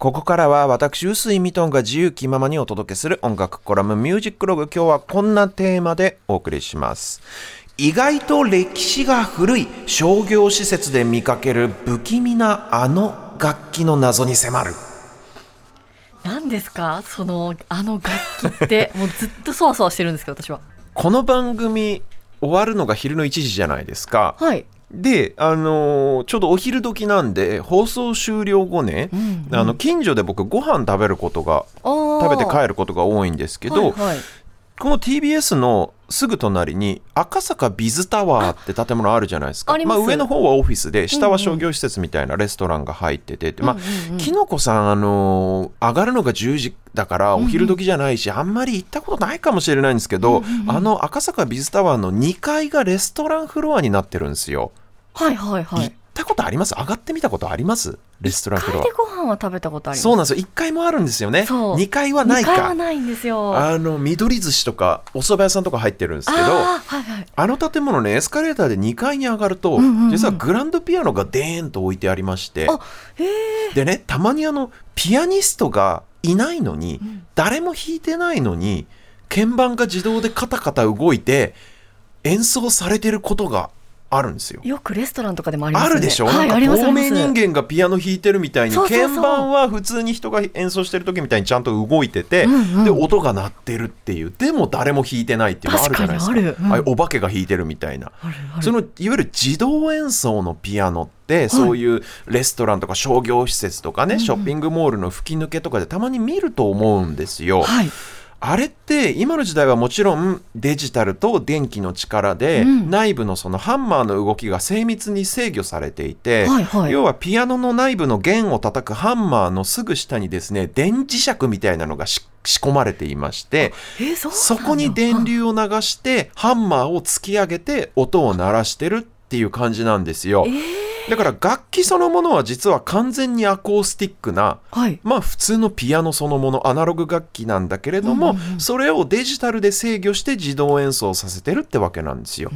ここからは私、臼井ミトンが自由気ままにお届けする音楽コラムミュージックログ。今日はこんなテーマでお送りします。意外と歴史が古い商業施設で見かける不気味なあの楽器の謎に迫る。何ですか？そのあの楽器って もうずっとそわそわしてるんですけど私はこの番組終わるのが昼の1時じゃないですか。はいで、あのーちょうどお昼時なんで放送終了後ね、んあの近所で僕ご飯食べることが食べて帰ることが多いんですけど、はいはい。この TBS のすぐ隣に赤坂ビズタワーって建物あるじゃないですか。ます。あ、上の方はオフィスで下は商業施設みたいなレストランが入ってて、まあうんうんうん。きのこさん、あのー上がるのが10時だからお昼時じゃないし、あんまり行ったことないかもしれないんですけど、あの赤坂ビズタワーの2階がレストランフロアになってるんですよ。はいはいはい。行ったことあります？上がってみたことあります？レストランフロア。ご飯は食べたことあります。そうなんですよ。1階もあるんですよね。そう。2階はない二階はかないんですよ。あの緑寿司とかお蕎麦屋さんとか入ってるんですけどあーはいはい。あの建物ねエスカレーターで2階に上がると、んうんうん。実はグランドピアノがデーンと置いてありまして。あへえでねたまにあのピアニストがいないのに、誰も弾いてないのに鍵盤が自動でカタカタ動いて演奏されてることがあるんですよ。よくレストランとかでもありますよね。あるでしょ、はい透明人間がピアノ弾いてるみたいに鍵盤は普通に人が演奏してる時みたいにちゃんと動いてて、うんうんで音が鳴ってるっていうでも誰も弾いてないっていうのあるじゃないですか。ある。うん。お化けが弾いてるみたいな。そのいわゆる自動演奏のピアノって、そういうレストランとか商業施設とかね、ショッピングモールの吹き抜けとかでたまに見ると思うんですよ。はいあれって今の時代はもちろんデジタルと電気の力で、うん。内部のそのハンマーの動きが精密に制御されていて、はいはい。要はピアノの内部の弦を叩くハンマーのすぐ下にですね電磁石みたいなのがし仕込まれていましてえーそそこに電流を流してハンマーを突き上げて音を鳴らしてるっていう感じなんですよ。だから楽器そのものは実は完全にアコースティックなはい。まあ普通のピアノそのものアナログ楽器なんだけれども、それをデジタルで制御して自動演奏させてるってわけなんですよ。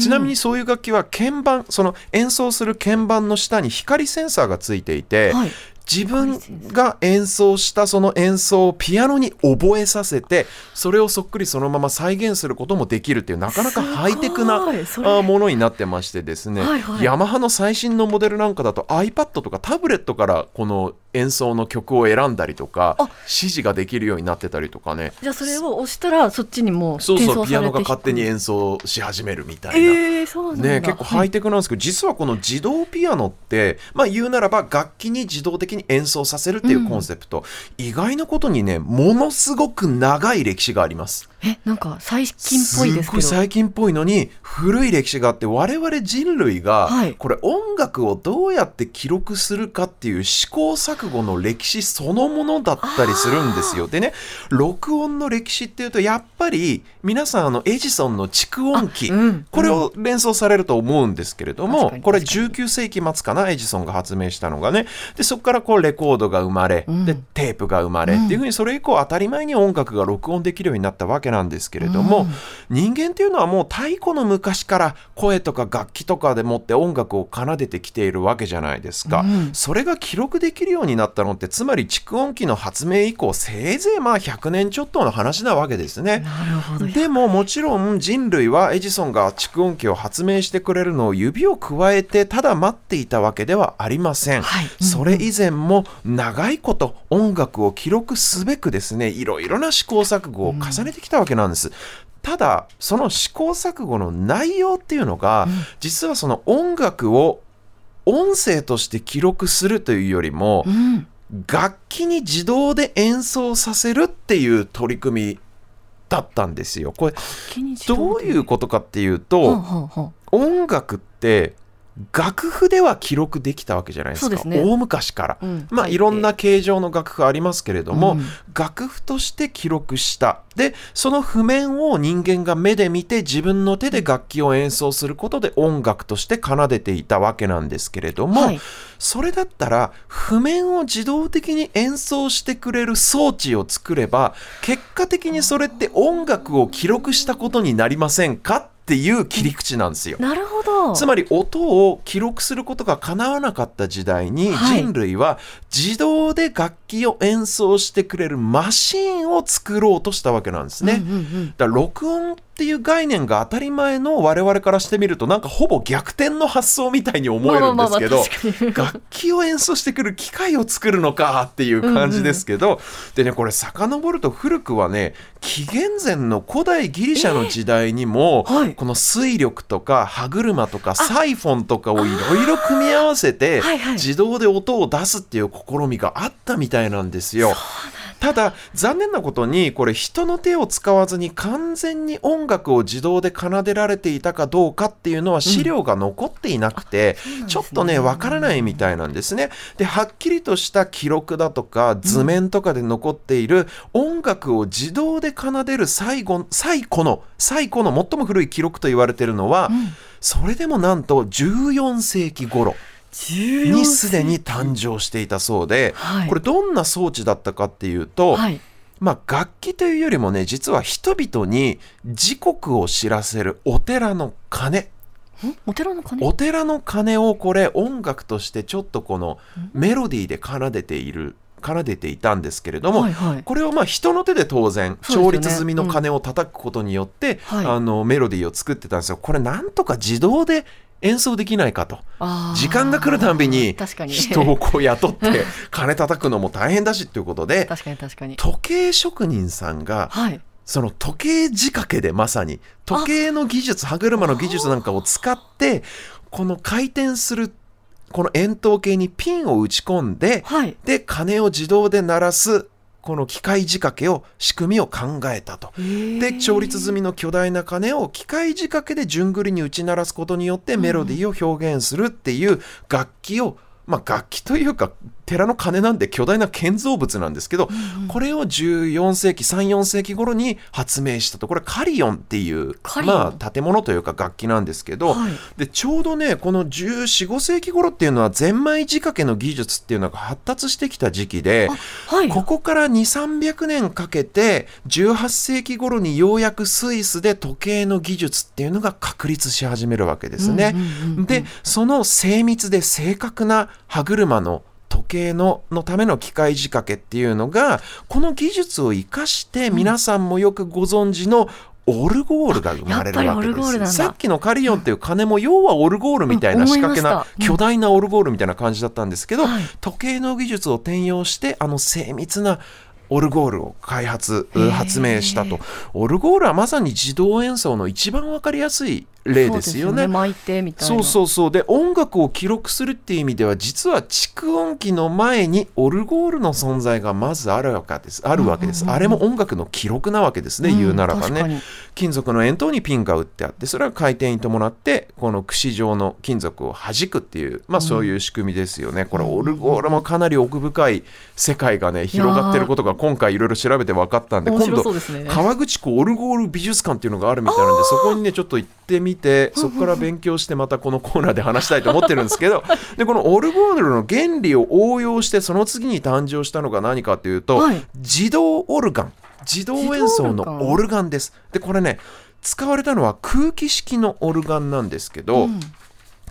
ちなみにそういう楽器は鍵盤その演奏する鍵盤の下に光センサーがついていて、はい自分が演奏したその演奏をピアノに覚えさせてそれをそっくりそのまま再現することもできるっていうなかなかハイテクなものになってましてですね、はいはい。ヤマハの最新のモデルなんかだと iPad とかタブレットからこの演奏の曲を選んだりとかあ。指示ができるようになってたりとかね。じゃあそれを押したらそっちにもうそうそうピアノが勝手に弾演奏し始めるみたくいな。えー、そうね、結構ハイいテクなんですけど、実はこの自動ピアノって、まあ、言うならば楽器に自動的に演奏させるっていうコンセプト、意外なことにねものすごく長い歴史があります。えなんか最近っぽいですごいけど最近っぽいのに古い歴史があって我々人類がはい。これ音楽をどうやって記録するかっていう試行錯誤の歴史そのものだったりするんですよ。でね録音の歴史っていうとやっぱり皆さんあのエジソンの蓄音機、あうん。これを連想されると思うんですけれども、これ確かに19世紀末かなエジソンが発明したのがね。でそこからこうレコードが生まれ、ん。でテープが生まれ、っていうふうにそれ以降当たり前に音楽が録音できるようになったわけなんですけれども、人間っていうのはもう太古の昔から声とか楽器とかでもって音楽を奏でてきているわけじゃないですか、うん。それが記録できるようになったのってつまり蓄音機の発明以降せいぜいまあ100年ちょっとの話なわけですね。でももちろん人類はエジソンが蓄音機を発明してくれるのを指をくわえてただ待っていたわけではありません、はい。それ以前も長いこと音楽を記録すべくですねいろいろな試行錯誤を重ねてきたわけなんです、ただその試行錯誤の内容っていうのが、実はその音楽を音声として記録するというよりも、うん。楽器に自動で演奏させるっていう取り組みだったんですよ。これどういうことかっていうはとんはんはん音楽って楽譜では記録できたわけじゃないですか。すね。大昔から、うん。まあいろんな形状の楽譜ありますけれども、うん。楽譜として記録した。でその譜面を人間が目で見て自分の手で楽器を演奏することで音楽として奏でていたわけなんですけれども、はい。それだったら譜面を自動的に演奏してくれる装置を作れば結果的にそれって音楽を記録したことになりませんか？っっていう切り口なんですよ。なるほどつまり音を記録することが叶わなかった時代にはい人類は自動で楽器を演奏してくれるマシーンを作ろうとしたわけなんですね。だから録音っていう概念が当たり前の我々からしてみるとなんかほぼ逆転の発想みたいに思えるんですけど楽器を演奏してくる機械を作るのかっていう感じですけど、でねこれ遡ると古くはね紀元前の古代ギリシャの時代にも、えーはい。この水力とか歯車とかサイフォンとかをいろいろ組み合わせて自動で音を出すっていう試みがあったみたいなんですよ。ただ残念なことにこれ人の手を使わずに完全に音楽を自動で奏でられていたかどうかっていうのは資料が残っていなくて、そうなんねちょっとねわからないみたいなんですね。ではっきりとした記録だとか図面とかで残っている音楽を自動で奏でる最後最古の最古の最も古い記録と言われているのは、それでもなんと14世紀頃。14にすでに誕生していたそうで、はい。これどんな装置だったかっていうと、はい。まあ、楽器というよりもね実は人々に時刻を知らせるお寺の鐘。ん？お寺の鐘？お寺の鐘をこれ音楽としてちょっとこのメロディーで奏でている奏でていたんですけれども、はいはい。これをまあ人の手で当然調律済みの鐘を叩くことによって、はい。あのメロディーを作ってたんですよ。これなんとか自動で演奏できないかと。時間が来るたんびに人をこう雇って 金叩くのも大変だしっていうことで確かに確かに。時計職人さんがはい。その時計仕掛けでまさに時計の技術歯車の技術なんかを使ってこの回転するこの円筒形にピンを打ち込んではい。で鐘を自動で鳴らすこの機械仕掛けを仕組みを考えたと。で調律済みの巨大な鐘を機械仕掛けで順繰りに打ち鳴らすことによってメロディーを表現するっていう楽器を、まあ、楽器というか寺の鐘なんで巨大な建造物なんですけど、これを14世紀34世紀頃に発明したと。これカリオンっていうまあ、建物というか楽器なんですけど、はい。でちょうどねこの1415世紀頃っていうのはゼンマイ仕掛けの技術っていうのが発達してきた時期で。はい。ここから2、300年かけて、18世紀頃にようやくスイスで時計の技術っていうのが確立し始めるわけですね。うんうんうんうん。で、その精密で正確な歯車の時計ののための機械仕掛けっていうのが、この技術を生かして皆さんもよくご存知のオルゴールが生まれるわけです。さっきのカリオンっていう鐘も要はオルゴールみたいなうん仕掛けな巨大なオルゴールみたいな感じだったんですけど、はい。時計の技術を転用してあの精密なオルゴールを開発発明したと。オルゴールはまさに自動演奏の一番わかりやすい例ですよね。巻いてみたいな。そうそうそう。で音楽を記録するっていう意味では実は蓄音機の前にオルゴールの存在がまずあるわけです。あるわけです、うんうんうんあれも音楽の記録なわけですね、言うならばね。金属の円筒にピンが打ってあってそれは回転に伴ってこの串状の金属を弾くっていうまあそういう仕組みですよね、これオルゴールもかなり奥深い世界がね広がってることが今回いろいろ調べて分かったんで面今度川口湖オルゴール美術館っていうのがあるみたいなんでそこにねちょっと行ってみてそこから勉強してまたこのコーナーで話したいと思ってるんですけど でこのオルゴールの原理を応用してその次に誕生したのが何かというと、はい。自動オルガン。自動演奏のオルガン。です。でこれね使われたのは空気式のオルガンなんですけど、うん。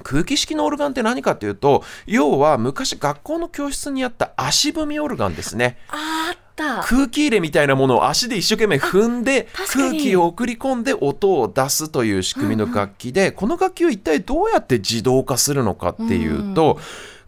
空気式のオルガンって何かというと要は昔学校の教室にあった足踏みオルガンですね。あった。空気入れみたいなものを足で一生懸命踏んで空気を送り込んで音を出すという仕組みの楽器で、この楽器を一体どうやって自動化するのかっていうと、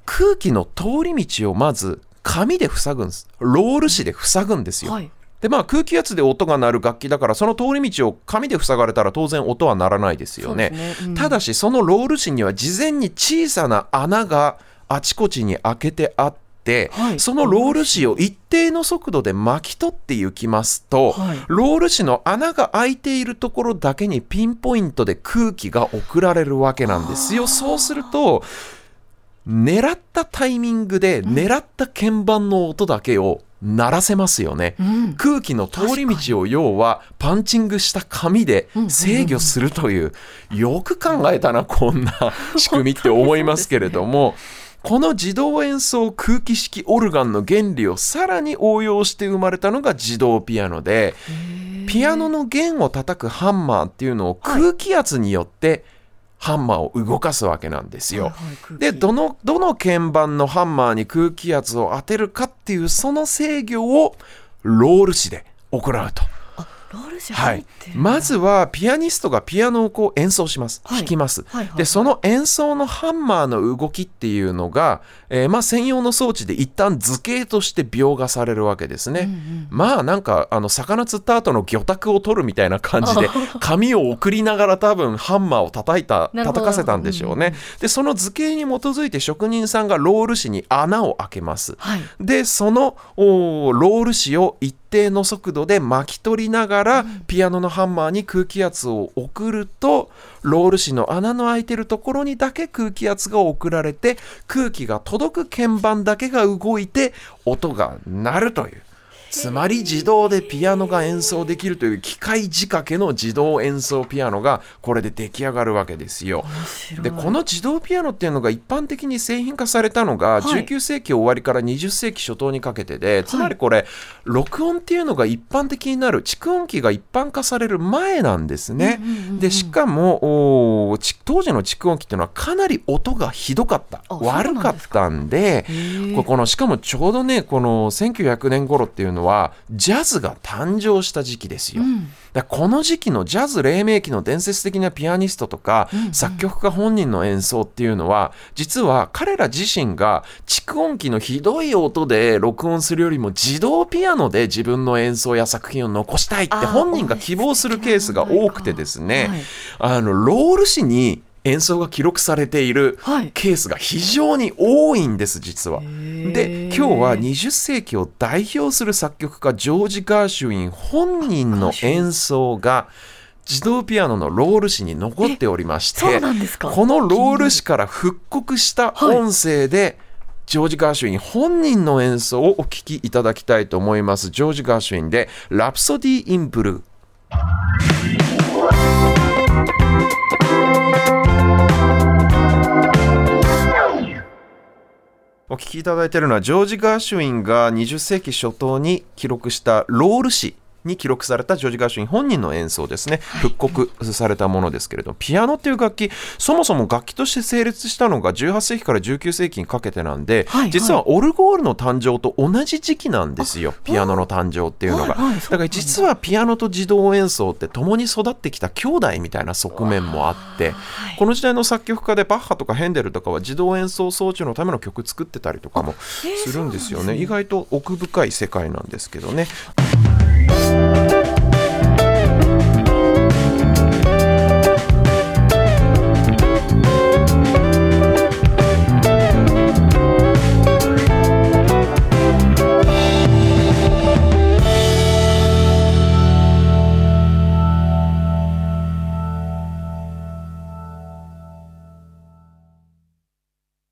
空気の通り道をまず紙で塞ぐんです。ロール紙で塞ぐんですよ。はい。でまあ空気圧で音が鳴る楽器だからその通り道を紙で塞がれたら当然音は鳴らないですよね。ね。うん。ただしそのロール紙には事前に小さな穴があちこちに開けてあって、はい。そのロール紙を一定の速度で巻き取っていきますと、はい。ロール紙の穴が開いているところだけにピンポイントで空気が送られるわけなんですよ。そうすると狙ったタイミングで狙った鍵盤の音だけを鳴らせますよね。うん。空気の通り道を要はパンチングした紙で制御するというよく考えたなこんな仕組みって思いますけれどもこの自動演奏空気式オルガンの原理をさらに応用して生まれたのが自動ピアノでピアノの弦を叩くハンマーっていうのを空気圧によってハンマーを動かすわけなんですよ。でどのどの鍵盤のハンマーに空気圧を当てるかっていうその制御をロール紙で行うと。あロール紙はい。まずはピアニストがピアノをこう演奏します、はい。弾きます、はいはいはい。でその演奏のハンマーの動きっていうのが、えーまあ、専用の装置で一旦図形として描画されるわけですね、うんうんまあなんかあの魚釣った後の魚拓を取るみたいな感じで 紙を送りながら多分ハンマーを叩いた叩かせたんでしょうね、でその図形に基づいて職人さんがロール紙に穴を開けます。はい。でそのロール紙を一定の速度で巻き取りながら、ピアノのハンマーに空気圧を送るとロール紙の穴の開いてるところにだけ空気圧が送られて空気が届く鍵盤だけが動いて音が鳴るという。つまり自動でピアノが演奏できるという機械仕掛けの自動演奏ピアノがこれで出来上がるわけですよ。でこの自動ピアノっていうのが一般的に製品化されたのがはい19世紀終わりから20世紀初頭にかけてで、つまりこれ録音っていうのが一般的になる蓄音機が一般化される前なんですね。でしかも当時の蓄音機っていうのはかなり音がひどかった。悪かったんでこのしかもちょうどねこの1900年頃っていうのはジャズが誕生した時期ですよ。うんだこの時期のジャズ黎明期の伝説的なピアニストとか、うんうん。作曲家本人の演奏っていうのは実は彼ら自身が蓄音機のひどい音で録音するよりも自動ピアノで自分の演奏や作品を残したいって本人が希望するケースが多くてですね、はい。あのロール紙に演奏が記録されているはい。ケースが非常に多いんです実は。で今日は20世紀を代表する作曲家ジョージ・ガーシュウィン本人の演奏が自動ピアノのロール紙に残っておりましてこのロール紙から復刻した音声で、ジョージ・ガーシュウィン本人の演奏をお聴きいただきたいと思います。ジョージ・ガーシュウィンで「ラプソディ・イン・ブルー」お聞きいただいているのはジョージ・ガーシュウィンが20世紀初頭に記録したロール紙に記録されたジョージ・ガーシュウィン本人の演奏ですね。復刻されたものですけれどもピアノっていう楽器そもそも楽器として成立したのが18世紀から19世紀にかけてなんで、はいはい。実はオルゴールの誕生と同じ時期なんですよ。ピアノの誕生っていうのが、はいはいだ。から実はピアノと自動演奏って共に育ってきた兄弟みたいな側面もあってはいこの時代の作曲家でバッハとかヘンデルとかは自動演奏装置のための曲作ってたりとかもえーするんですよね意外と奥深い。世界なんですけどね Bye.